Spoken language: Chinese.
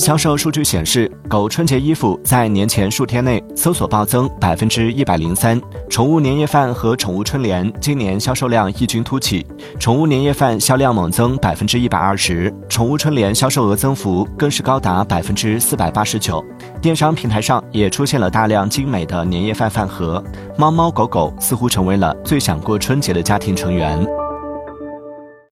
销售数据显示狗春节衣服在年前数天内搜索暴增百分之一百零三宠物年夜饭和宠物春联今年销售量异军突起宠物年夜饭销量猛增百分之一百二十宠物春联销售额增幅更是高达百分之四百八十九。电商平台上也出现了大量精美的年夜饭饭盒猫猫狗狗似乎成为了最想过春节的家庭成员。